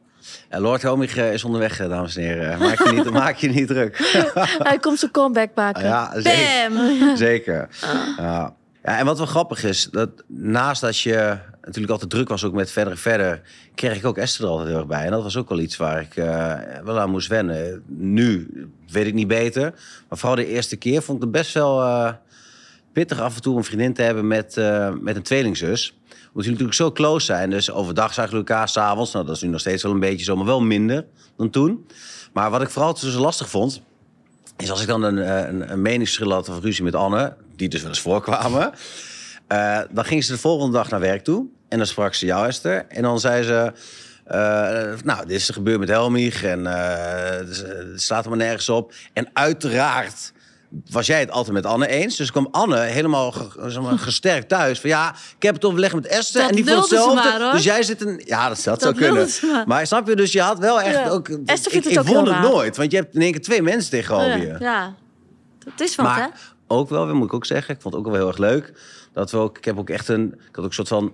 [SPEAKER 3] Ja, Lord Homig eh, is onderweg, dames en heren. Maak je niet, maak je niet druk.
[SPEAKER 2] Hij komt zijn comeback maken.
[SPEAKER 3] ja, zeker.
[SPEAKER 1] Bam!
[SPEAKER 3] Zeker. Ja. ja, en wat wel grappig is, dat naast dat je natuurlijk altijd druk was ook met verder en verder, kreeg ik ook Esther er altijd heel erg bij. En dat was ook wel iets waar ik eh, wel aan moest wennen. Nu weet ik niet beter, maar vooral de eerste keer vond ik het best wel eh, pittig af en toe een vriendin te hebben met, eh, met een tweelingzus. Omdat jullie natuurlijk zo close zijn. Dus overdag zagen jullie elkaar, s'avonds. Nou, dat is nu nog steeds wel een beetje zo, maar wel minder dan toen. Maar wat ik vooral zo lastig vond, is als ik dan een, een, meningsverschil had of ruzie met Anne, die dus wel eens voorkwamen, dan ging ze de volgende dag naar werk toe en dan sprak ze jou, Esther. En dan zei ze, eh, nou, dit is gebeurd met Helmich en eh, het staat er maar nergens op. En uiteraard was jij het altijd met Anne eens. Dus kwam Anne helemaal ge- zeg maar, gesterkt thuis. Van ja, ik heb het overlegd met Esther.
[SPEAKER 2] Dat
[SPEAKER 3] en die vond hetzelfde.
[SPEAKER 2] maar,
[SPEAKER 3] dus jij zit een... Ja, dat, dat, zou kunnen.
[SPEAKER 2] maar.
[SPEAKER 3] Maar snap je, dus je had wel echt
[SPEAKER 2] Ja.
[SPEAKER 3] ook...
[SPEAKER 2] Esther
[SPEAKER 3] ik,
[SPEAKER 2] vindt het
[SPEAKER 3] ik
[SPEAKER 2] ook
[SPEAKER 3] vond
[SPEAKER 2] heel
[SPEAKER 3] het nooit. Want je hebt in één keer twee mensen tegenover
[SPEAKER 2] ja,
[SPEAKER 3] je.
[SPEAKER 2] ja, dat is wat, hè?
[SPEAKER 3] Maar ook wel, moet ik ook zeggen, ik vond het ook wel heel erg leuk. Dat we ook, ik heb ook echt een, ik had ook een soort van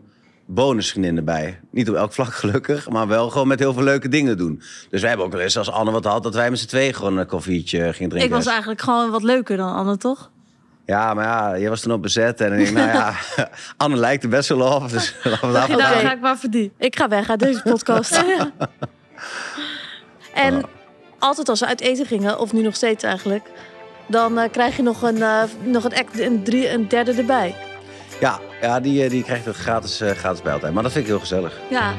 [SPEAKER 3] bonusvriendin erbij. Niet op elk vlak gelukkig, maar wel gewoon met heel veel leuke dingen doen. Dus wij hebben ook wel eens, als Anne wat had, dat wij met z'n tweeën gewoon een koffietje gingen drinken.
[SPEAKER 2] Ik was eigenlijk gewoon wat leuker dan Anne, toch?
[SPEAKER 3] Ja, maar ja, jij was toen op bezet. En ik denk, nou ja, Anne lijkt er best wel op. Dus laten we
[SPEAKER 2] Nou,
[SPEAKER 3] uit.
[SPEAKER 2] ga ik maar verdienen. Ik ga weg uit deze podcast. en altijd als we uit eten gingen, of nu nog steeds eigenlijk... dan eh, krijg je nog een, eh, nog een, act, een, drie, een derde erbij.
[SPEAKER 3] Ja, ja die, eh, die krijgt het gratis, eh, gratis bij altijd. Maar dat vind ik heel gezellig.
[SPEAKER 2] Ja.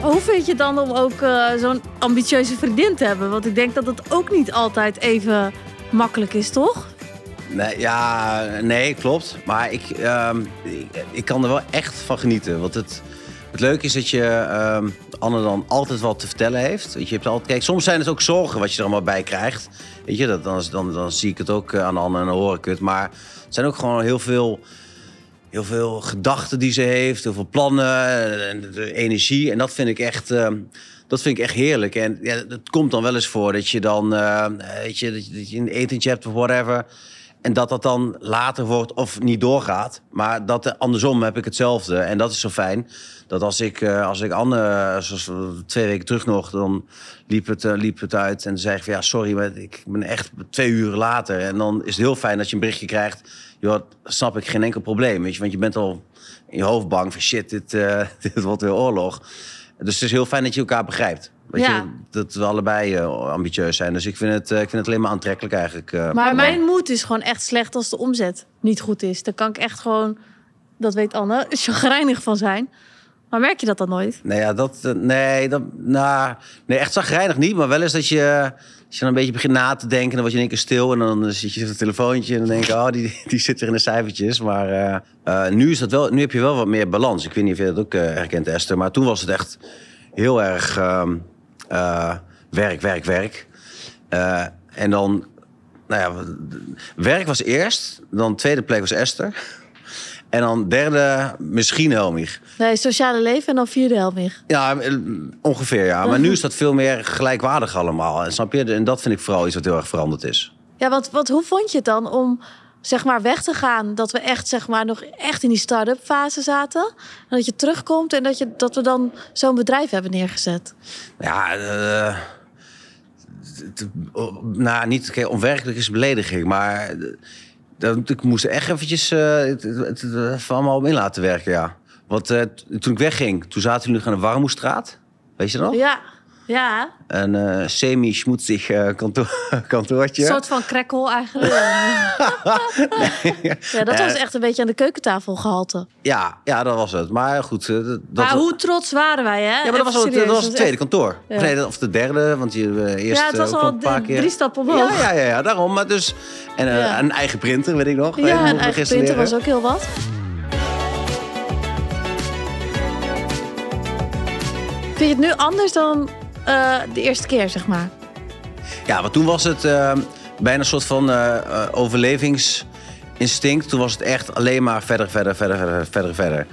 [SPEAKER 2] Hoe vind je het dan om ook eh, zo'n ambitieuze vriendin te hebben? Want ik denk dat het ook niet altijd even makkelijk is, toch?
[SPEAKER 3] Nee, ja, nee, klopt. Maar ik, ehm, ik, ik kan er wel echt van genieten. Want het, het leuke is dat je Anne dan altijd wat te vertellen heeft. Je hebt altijd, kijk, soms zijn het ook zorgen wat je er allemaal bij krijgt. Weet je, dat, dan, dan, dan zie ik het ook eh, aan Anne en dan hoor ik het. Maar het zijn ook gewoon heel veel, heel veel gedachten die ze heeft. Heel veel plannen en de energie. En dat vind ik echt... ehm, dat vind ik echt heerlijk. En ja, het komt dan wel eens voor dat je dan, eh, weet je, dat je, dat je een etentje hebt of whatever. En dat dat dan later wordt of niet doorgaat. Maar dat andersom heb ik hetzelfde. En dat is zo fijn. Dat als ik, eh, als ik Anne, eh, twee weken terug nog, dan liep het, eh, liep het uit. En dan zei ik van ja, sorry, maar ik ben echt twee uur later. En dan is het heel fijn dat je een berichtje krijgt. Joh, snap ik geen enkel probleem. Weet je? Want je bent al in je hoofd bang van shit, dit, dit wordt weer oorlog. Dus het is heel fijn dat je elkaar begrijpt. Weet
[SPEAKER 2] Ja.
[SPEAKER 3] je, dat we allebei eh, ambitieus zijn. Dus ik vind het, eh, ik vind het alleen maar aantrekkelijk eigenlijk. eh.
[SPEAKER 2] Maar mijn moed is gewoon echt slecht als de omzet niet goed is. Dan kan ik echt gewoon, dat weet Anne, chagrijnig van zijn. Maar merk je dat dan nooit?
[SPEAKER 3] Nee, ja, dat, nee, dat, nou, nee, echt zagrijnig niet. Maar wel eens dat je, als je dan een beetje begint na te denken... dan word je in één keer stil en dan zit je op het telefoontje... en dan denk je, oh, die, die zit weer in de cijfertjes. Maar nu, is dat wel, nu heb je wel wat meer balans. Ik weet niet of je dat ook eh, herkent, Esther. Maar toen was het echt heel erg ehm, eh, werk, werk, werk. Eh, en dan, nou ja, werk was eerst. Dan tweede plek was Esther. En dan derde misschien Helmich.
[SPEAKER 2] Nee, sociale leven en dan vierde Helmich.
[SPEAKER 3] Ja, ongeveer ja. Maar nu is dat veel meer gelijkwaardig allemaal. En snap je? En dat vind ik vooral iets wat heel erg veranderd is.
[SPEAKER 2] Ja, want, want hoe vond je het dan om zeg maar weg te gaan? Dat we echt zeg maar nog echt in die start-up fase zaten. En dat je terugkomt en dat, je, dat we dan zo'n bedrijf hebben neergezet.
[SPEAKER 3] Ja, eh, nou, niet kijk, onwerkelijk is belediging, maar eh, dat, ik moest echt eventjes eh, het, het, het, het even allemaal op in laten werken, ja. Want toen ik wegging, toen zaten jullie nog aan de Warmoestraat. Weet je dat nog?
[SPEAKER 2] Ja, ja.
[SPEAKER 3] Een eh, semi-schmoetsig eh, kantoor, kantoortje.
[SPEAKER 2] Een soort van krekkel eigenlijk. ja, dat was echt een beetje aan de keukentafel gehalte.
[SPEAKER 3] Ja, ja, dat was het. Maar goed, eh, dat,
[SPEAKER 2] Maar hoe trots waren wij, hè?
[SPEAKER 3] Ja, maar dat was, dat
[SPEAKER 2] serieus,
[SPEAKER 3] het tweede
[SPEAKER 2] echt-
[SPEAKER 3] kantoor.
[SPEAKER 2] Ja.
[SPEAKER 3] Of, nee, of de derde, want je eh, eerst
[SPEAKER 2] Ja, het was al
[SPEAKER 3] een
[SPEAKER 2] drie stappen omhoog.
[SPEAKER 3] Ja, ja, ja, ja, daarom. Maar dus, en
[SPEAKER 2] Ja.
[SPEAKER 3] een eigen printer, weet ik nog.
[SPEAKER 2] Ja, een eigen printer was ook heel wat. Vind je het nu anders dan de eerste keer, zeg maar?
[SPEAKER 3] Ja, want toen was het eh, bijna een soort van eh, eh, overlevingsinstinct. Toen was het echt alleen maar verder, verder, verder, verder, verder, verder.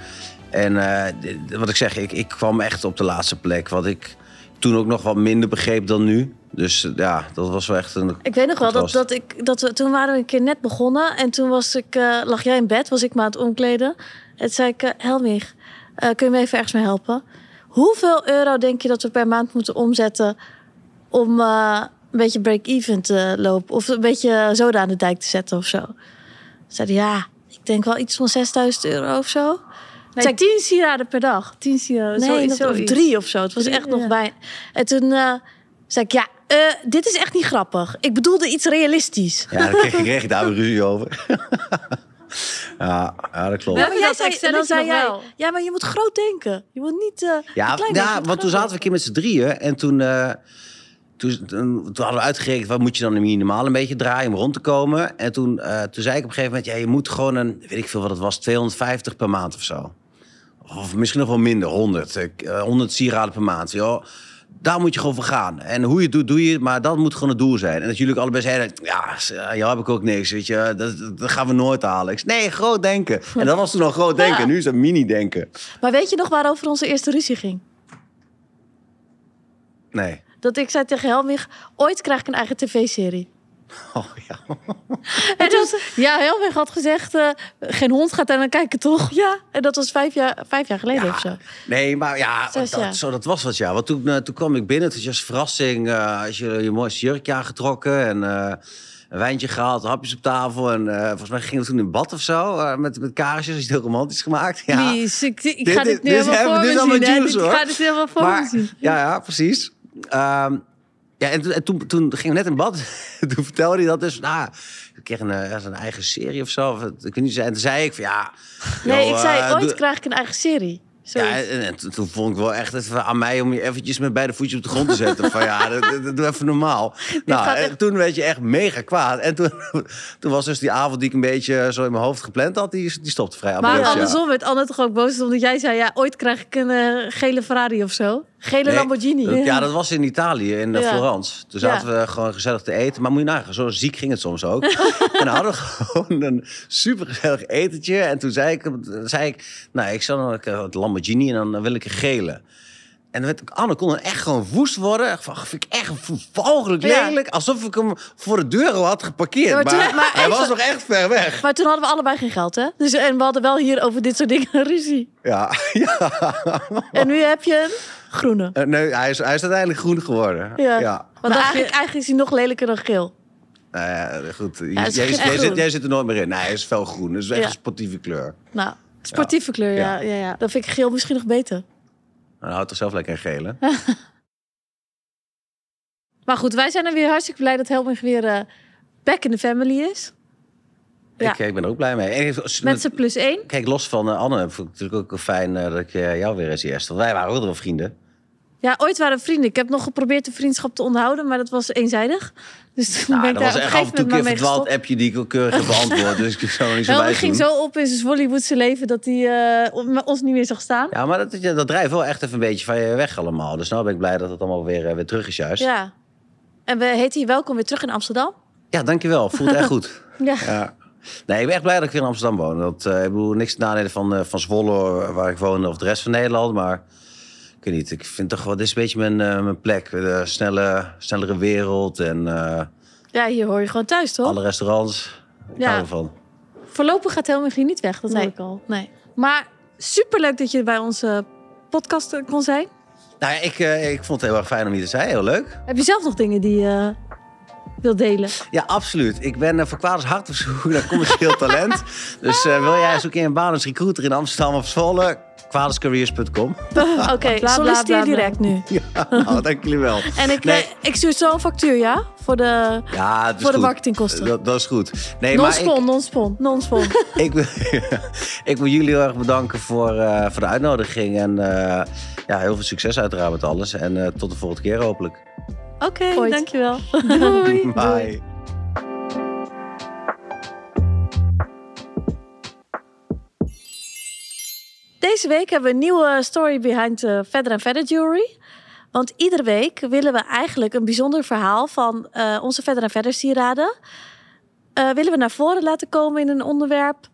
[SPEAKER 3] En eh, wat ik zeg, ik, ik kwam echt op de laatste plek. Wat ik toen ook nog wat minder begreep dan nu. Dus eh, ja, dat was wel echt een
[SPEAKER 2] Ik weet nog wel dat, dat ik dat we toen waren we een keer net begonnen en toen was ik eh, lag jij in bed, was ik me aan het omkleden. En toen zei ik eh, Helmich, eh, kun je me even ergens mee helpen? Hoeveel euro denk je dat we per maand moeten omzetten om eh, een beetje break-even te lopen of een beetje zoda aan de dijk te zetten of zo? Zeiden ja, ik denk wel iets van 6000 euro of zo.
[SPEAKER 1] Nee,
[SPEAKER 2] Zei ik,
[SPEAKER 1] tien sieraden per dag. Tien sieraden,
[SPEAKER 2] Nee,
[SPEAKER 1] zoiets,
[SPEAKER 2] of
[SPEAKER 1] zoiets.
[SPEAKER 2] drie of zo. Het was
[SPEAKER 1] Drie,
[SPEAKER 2] echt nog bij. En toen eh, zei ik, ja, eh, dit is echt niet grappig. Ik bedoelde iets realistisch.
[SPEAKER 3] Ja, daar kreeg, ik daar weer ruzie over. Ja, ja, dat klopt.
[SPEAKER 1] Ja, maar jij
[SPEAKER 2] dat
[SPEAKER 1] zei-
[SPEAKER 2] Excel en dan
[SPEAKER 1] zei jij, wel.
[SPEAKER 2] ja, maar je moet groot denken. Je moet niet eh
[SPEAKER 3] Ja,
[SPEAKER 2] klein denken, je
[SPEAKER 3] ja want toen zaten we een keer met z'n drieën. En toen, eh, toen, toen, toen hadden we uitgerekend... wat moet je dan minimaal een beetje draaien om rond te komen. En toen, eh, toen zei ik op een gegeven moment... ja, je moet gewoon een, weet ik veel wat het was... 250 per maand of zo. Of misschien nog wel minder, 100. Ik, eh, 100 sieraden per maand. Joh. Daar moet je gewoon voor gaan. En hoe je het doet, doe je het, maar dat moet gewoon het doel zijn. En dat jullie ook allebei zeiden, ja, aan jou heb ik ook niks, weet je. Dat, dat gaan we nooit halen. Ik zei, nee, groot denken. En dat was toen al groot denken, nu is dat mini-denken.
[SPEAKER 2] Maar weet je nog waarover onze eerste ruzie ging?
[SPEAKER 3] Nee.
[SPEAKER 2] Dat ik zei tegen Helmich, ooit krijg ik een eigen tv-serie.
[SPEAKER 3] Oh ja.
[SPEAKER 2] En dat,
[SPEAKER 1] Ja, Helweg had gezegd, eh, geen hond gaat daar naar kijken, toch?
[SPEAKER 2] ja, en dat was vijf jaar, vijf jaar geleden
[SPEAKER 3] Ja.
[SPEAKER 2] of zo.
[SPEAKER 3] Nee, maar ja,
[SPEAKER 2] Zes
[SPEAKER 3] dat, zo, dat was wat ja. Want toen, eh, toen kwam ik binnen, toen was als verrassing, eh als je je mooiste jurkje aangetrokken en eh, een wijntje gehaald, hapjes op tafel. En eh, volgens mij ging het toen in bad of zo, eh, met, met kaarsjes, het heel romantisch gemaakt. Ja.
[SPEAKER 1] Ik, ik
[SPEAKER 3] Dit-
[SPEAKER 1] ga
[SPEAKER 3] dit-
[SPEAKER 1] dit nu
[SPEAKER 3] dit
[SPEAKER 1] helemaal
[SPEAKER 3] hebben-
[SPEAKER 1] voor
[SPEAKER 3] dit is
[SPEAKER 1] me
[SPEAKER 3] allemaal
[SPEAKER 1] zien.
[SPEAKER 3] juice,
[SPEAKER 1] Dit-. Ik ga dit helemaal voor me
[SPEAKER 3] Maar,
[SPEAKER 1] zien.
[SPEAKER 3] ja, ja, precies. Ehm, ja, en, toen- en toen, toen gingen we net in bad. toen vertelde hij dat dus. Nou, ik kreeg een, eh, een eigen serie of zo. Of, het- ik weet niet, en toen zei ik van ja.
[SPEAKER 2] Nee, ik zei,
[SPEAKER 3] eh,
[SPEAKER 2] ooit
[SPEAKER 3] doe-
[SPEAKER 2] krijg ik een eigen serie.
[SPEAKER 3] ja, en, en toen, vond ik wel echt even aan mij om je eventjes met beide voetjes op de grond te zetten. van ja, dat, doe even normaal. Nou, en
[SPEAKER 2] echt-
[SPEAKER 3] toen werd je echt mega kwaad. En toen, toen was dus die avond die ik een beetje zo in mijn hoofd gepland had, die, die stopte vrij
[SPEAKER 1] Maar
[SPEAKER 3] ja.
[SPEAKER 1] andersom werd Anne toch ook boos omdat jij zei... ja, ooit krijg ik een eh, gele Ferrari of zo.
[SPEAKER 2] Gele
[SPEAKER 3] Nee,
[SPEAKER 2] Lamborghini.
[SPEAKER 3] Ja, dat was in Italië, in eh,
[SPEAKER 2] Ja.
[SPEAKER 3] Florence. Toen zaten we gewoon gezellig te eten. Maar moet je nagaan, zo ziek ging het soms ook. en dan hadden we gewoon een super gezellig etentje. En toen zei ik, zei ik nou, ik zal nog een Lamborghini en dan wil ik een gele. En dan werd ik, Anne kon dan echt gewoon woest worden. Van, vind ik echt walgelijk
[SPEAKER 2] Ja.
[SPEAKER 3] lelijk. Alsof ik hem voor de deur had geparkeerd.
[SPEAKER 2] Ja, maar
[SPEAKER 3] maar
[SPEAKER 2] toen- maar
[SPEAKER 3] hij was nog echt ver weg.
[SPEAKER 2] Maar toen hadden we allebei geen geld, hè? Dus, en we hadden wel hier over dit soort dingen ruzie.
[SPEAKER 3] Ja, ja.
[SPEAKER 2] En nu heb je een groene.
[SPEAKER 3] Eh, Nee, hij is, hij is uiteindelijk groen geworden.
[SPEAKER 2] Ja.
[SPEAKER 3] ja.
[SPEAKER 2] Want eigenlijk, eigenlijk is hij nog lelijker dan geel.
[SPEAKER 3] Nou ja, goed.
[SPEAKER 2] het is
[SPEAKER 3] jij,
[SPEAKER 2] groen.
[SPEAKER 3] zit, jij zit er nooit meer in. Nee, hij is felgroen. Dat is echt
[SPEAKER 2] Ja.
[SPEAKER 3] een sportieve kleur.
[SPEAKER 2] Nou, sportieve kleur, ja.
[SPEAKER 3] Ja.
[SPEAKER 2] Ja. Ja, Dan vind ik geel misschien nog beter.
[SPEAKER 3] Dan houdt toch zelf lekker een gele.
[SPEAKER 1] Maar goed, wij zijn er weer hartstikke blij dat Helmich weer eh, back in the family is. Ja.
[SPEAKER 3] Ik, ik ben er ook blij mee.
[SPEAKER 1] Met zijn plus één.
[SPEAKER 3] Kijk, los van eh, Anne, vond ik het natuurlijk ook fijn eh, dat ik eh, jou weer eens eerst. Want wij waren ook wel vrienden.
[SPEAKER 1] Ja, ooit waren vrienden. Ik heb nog geprobeerd de vriendschap te onderhouden, maar dat was eenzijdig. Dus toen ben
[SPEAKER 3] Nou,
[SPEAKER 1] ik
[SPEAKER 3] dat
[SPEAKER 1] daar
[SPEAKER 3] was
[SPEAKER 1] op
[SPEAKER 3] echt af en toe keer verdwaald appje die ik keurig heb beantwoord. dus ik zou niet zo bij
[SPEAKER 1] Helmich ging zo op in zijn Hollywoodse leven dat hij eh, ons niet meer zag staan.
[SPEAKER 3] Ja, maar dat, dat drijft wel echt even een beetje van je weg allemaal. Dus nou ben ik blij dat het allemaal weer, eh, weer terug is juist. Ja,
[SPEAKER 2] Ja. En we heten hier welkom weer terug in Amsterdam.
[SPEAKER 3] dankjewel. Voelt echt goed.
[SPEAKER 2] Ja.
[SPEAKER 3] Ja. Nee, ik ben echt blij dat ik weer in Amsterdam woon. Dat, eh, ik bedoel, niks te nadelen van, van Zwolle, waar ik woon, of de rest van Nederland. Maar ik weet niet, ik vind toch wel, dit is een beetje mijn, eh, mijn plek. De snelle, snellere wereld en eh,
[SPEAKER 2] Ja, hier hoor je gewoon thuis, toch?
[SPEAKER 3] alle restaurants. Ik
[SPEAKER 2] Ja.
[SPEAKER 3] hou ervan.
[SPEAKER 1] Voorlopig gaat Helmich hier niet weg, dat
[SPEAKER 2] Nee.
[SPEAKER 1] hoor ik al.
[SPEAKER 2] Nee.
[SPEAKER 1] Maar superleuk dat je bij onze podcast eh, kon zijn.
[SPEAKER 3] Nou ja, ik, eh, ik vond het heel erg fijn om hier te zijn. Heel leuk.
[SPEAKER 1] Heb je zelf nog dingen die je wil delen?
[SPEAKER 3] Ja, absoluut. Ik ben uh, voor hart op zoek naar commercieel talent. Dus eh, wil jij zoeken een baan als recruiter in Amsterdam of Zwolle? Kwaderscareers.com.
[SPEAKER 2] Oké,
[SPEAKER 1] bla,
[SPEAKER 2] solliciteer direct nu.
[SPEAKER 3] Ja, nou, dank jullie wel.
[SPEAKER 2] En ik,
[SPEAKER 3] Nee.
[SPEAKER 2] eh, ik stuur zo een factuur, ja? Voor de,
[SPEAKER 3] Ja,
[SPEAKER 2] voor de marketingkosten.
[SPEAKER 3] Dat, dat is goed. Nee, maar ik,
[SPEAKER 1] Non-spon, non-spon.
[SPEAKER 2] Non-spon.
[SPEAKER 3] ik, wil, ik wil jullie heel erg bedanken voor, eh, voor de uitnodiging. En eh, ja, heel veel succes uiteraard met alles. En eh, tot de volgende keer hopelijk.
[SPEAKER 2] Oké, dankjewel.
[SPEAKER 1] Doei.
[SPEAKER 3] Bye.
[SPEAKER 2] Deze week hebben we een nieuwe story behind uh, Verder en Verder Jewelry. Want iedere week willen we eigenlijk een bijzonder verhaal van uh, onze Verder en Verder sieraden. Uh, willen we naar voren laten komen in een onderwerp.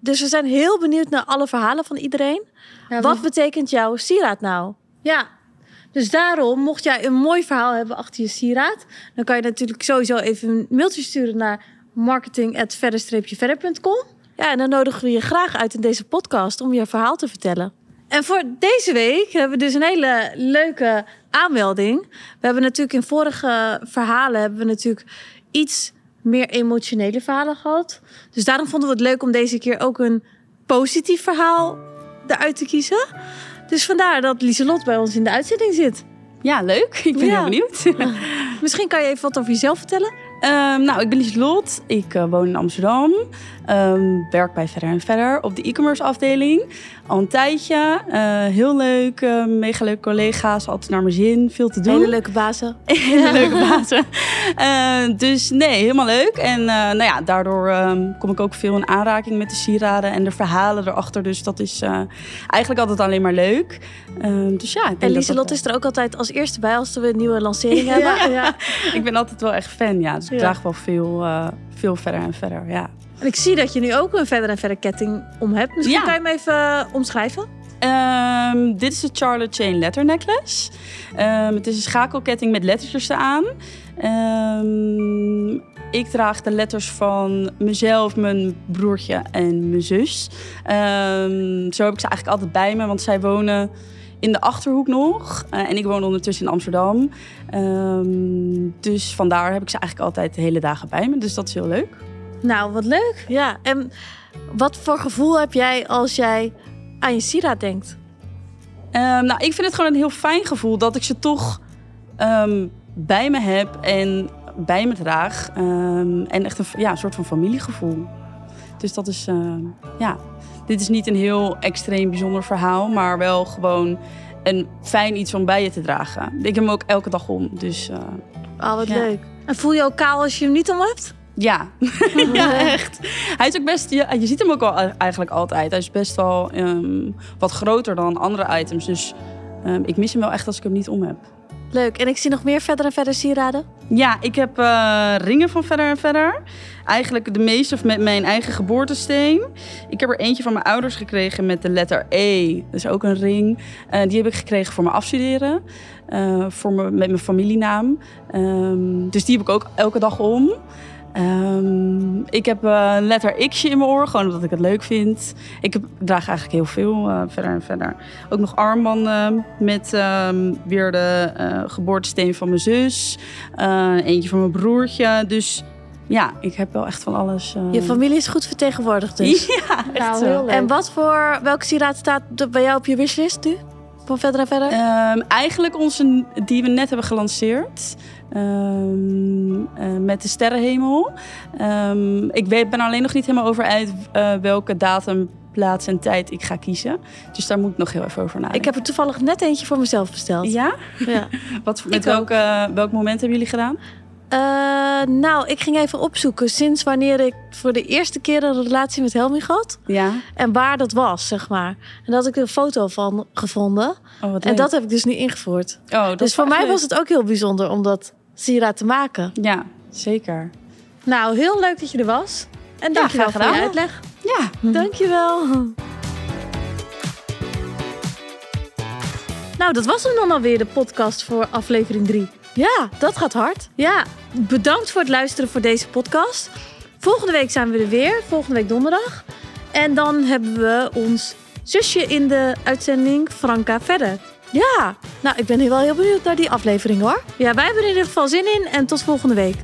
[SPEAKER 2] Dus we zijn heel benieuwd naar alle verhalen van iedereen.
[SPEAKER 1] Ja,
[SPEAKER 2] Wat betekent jouw sieraad nou?
[SPEAKER 1] Ja, dus daarom, mocht jij een mooi verhaal hebben achter je sieraad, dan kan je natuurlijk sowieso even een mailtje sturen naar marketing@verder-verder.com.
[SPEAKER 2] Ja, en dan nodigen we je graag uit in deze podcast om je verhaal te vertellen.
[SPEAKER 1] En voor deze week hebben we dus een hele leuke aanmelding. We hebben natuurlijk in vorige verhalen hebben we natuurlijk iets meer emotionele verhalen gehad. Dus daarom vonden we het leuk om deze keer ook een positief verhaal eruit te kiezen. Dus vandaar dat Lieselot bij ons in de uitzending zit.
[SPEAKER 4] Ja, leuk. Ik ben
[SPEAKER 2] Ja.
[SPEAKER 4] heel benieuwd.
[SPEAKER 1] Misschien kan je even wat over jezelf vertellen.
[SPEAKER 4] Ehm, nou, ik ben Lieslot. Ik uh, woon in Amsterdam. Um, werk bij Verder en Verder op de e-commerce afdeling. Al een tijdje. Uh, heel leuk. Uh, mega leuke collega's. Altijd naar mijn zin. Veel te doen.
[SPEAKER 2] Hele leuke bazen.
[SPEAKER 4] Hele leuke bazen. dus nee, helemaal leuk. En nou ja, daardoor um, kom ik ook veel in aanraking met de sieraden en de verhalen erachter. Dus dat is eigenlijk altijd alleen maar leuk. dus ja,
[SPEAKER 2] en Lieselot is er ook altijd als eerste bij als we een nieuwe lancering hebben.
[SPEAKER 4] Ja, ja. ik ben altijd wel echt fan. Ja, dus ik draag wel veel, veel verder en verder. Ja.
[SPEAKER 2] En ik zie dat je nu ook een verder en verder ketting om hebt. Misschien kan je hem even uh, omschrijven?
[SPEAKER 4] Um, dit is de Charlotte Chain Letter Necklace. Um, het is een schakelketting met lettertjes eraan. Um, ik draag de letters van mezelf, mijn broertje en mijn zus. zo heb ik ze eigenlijk altijd bij me, want zij wonen in de Achterhoek nog. Uh, en ik woon ondertussen in Amsterdam. dus vandaar heb ik ze eigenlijk altijd de hele dagen bij me. Dus dat is heel leuk.
[SPEAKER 2] Nou, wat leuk. Ja, en wat voor gevoel heb jij als jij aan je sieraad denkt?
[SPEAKER 4] Um, nou, ik vind het gewoon een heel fijn gevoel dat ik ze toch um, bij me heb en bij me draag. En echt een ja, soort van familiegevoel. Dus dat is, uh, ja, dit is niet een heel extreem bijzonder verhaal, maar wel gewoon een fijn iets om bij je te dragen. Ik heb hem ook elke dag om, dus... Uh,
[SPEAKER 2] oh, wat leuk. En voel je ook kaal als je hem niet om hebt?
[SPEAKER 4] Ja. ja, echt. Hij is ook best, je, je ziet hem ook al eigenlijk altijd. Hij is best wel um, wat groter dan andere items. Dus um, ik mis hem wel echt als ik hem niet om heb.
[SPEAKER 2] Leuk. En ik zie nog meer verder en verder sieraden.
[SPEAKER 4] Ja, ik heb uh, ringen van verder en verder. Eigenlijk de meeste met mijn eigen geboortesteen. Ik heb er eentje van mijn ouders gekregen met de letter E. Dat is ook een ring. Uh, die heb ik gekregen voor mijn afstuderen. Uh, voor me, met mijn familienaam. Um, dus die heb ik ook elke dag om. Um, ik heb uh, een letter X'je in mijn oor, gewoon omdat ik het leuk vind. Ik heb, draag eigenlijk heel veel uh, verder en verder. Ook nog armbanden met um, weer de uh, geboortesteen van mijn zus. eentje van mijn broertje. Dus ja, ik heb wel echt van alles.
[SPEAKER 2] Je familie is goed vertegenwoordigd dus.
[SPEAKER 4] Ja, echt nou,
[SPEAKER 2] En wat voor, welke sieraad staat bij jou op je wishlist nu? Van verder en verder?
[SPEAKER 4] Um, eigenlijk onze die we net hebben gelanceerd. Um, uh, met de sterrenhemel. Um, ik weet, ben alleen nog niet helemaal over uit uh, welke datum, plaats en tijd ik ga kiezen. Dus daar moet ik nog heel even over nadenken.
[SPEAKER 2] Ik heb er toevallig net eentje voor mezelf besteld.
[SPEAKER 4] Ja?
[SPEAKER 2] Ja.
[SPEAKER 4] Wat, met welke, welk moment hebben jullie gedaan?
[SPEAKER 2] Uh, nou, ik ging even opzoeken sinds wanneer ik voor de eerste keer een relatie met Helmi had.
[SPEAKER 4] Ja.
[SPEAKER 2] En waar dat was, zeg maar. En dat had ik een foto van gevonden.
[SPEAKER 4] Oh,
[SPEAKER 2] en dat heb ik dus nu ingevoerd.
[SPEAKER 4] Oh, dat
[SPEAKER 2] dus voor mij was het ook heel bijzonder om dat sieraad te maken.
[SPEAKER 4] Ja, zeker.
[SPEAKER 2] Nou, heel leuk dat je er was. En dankjewel ja, voor je uitleg.
[SPEAKER 4] Ja,
[SPEAKER 2] dankjewel. Nou, dat was hem dan alweer, de podcast voor aflevering 3. Ja, dat gaat hard. Ja, bedankt voor het luisteren voor deze podcast. Volgende week zijn we er weer, volgende week donderdag. En dan hebben we ons zusje in de uitzending, Franka, verder. Ja, nou, ik ben wel heel benieuwd naar die aflevering hoor. Ja, wij hebben er in ieder geval zin in en tot volgende week.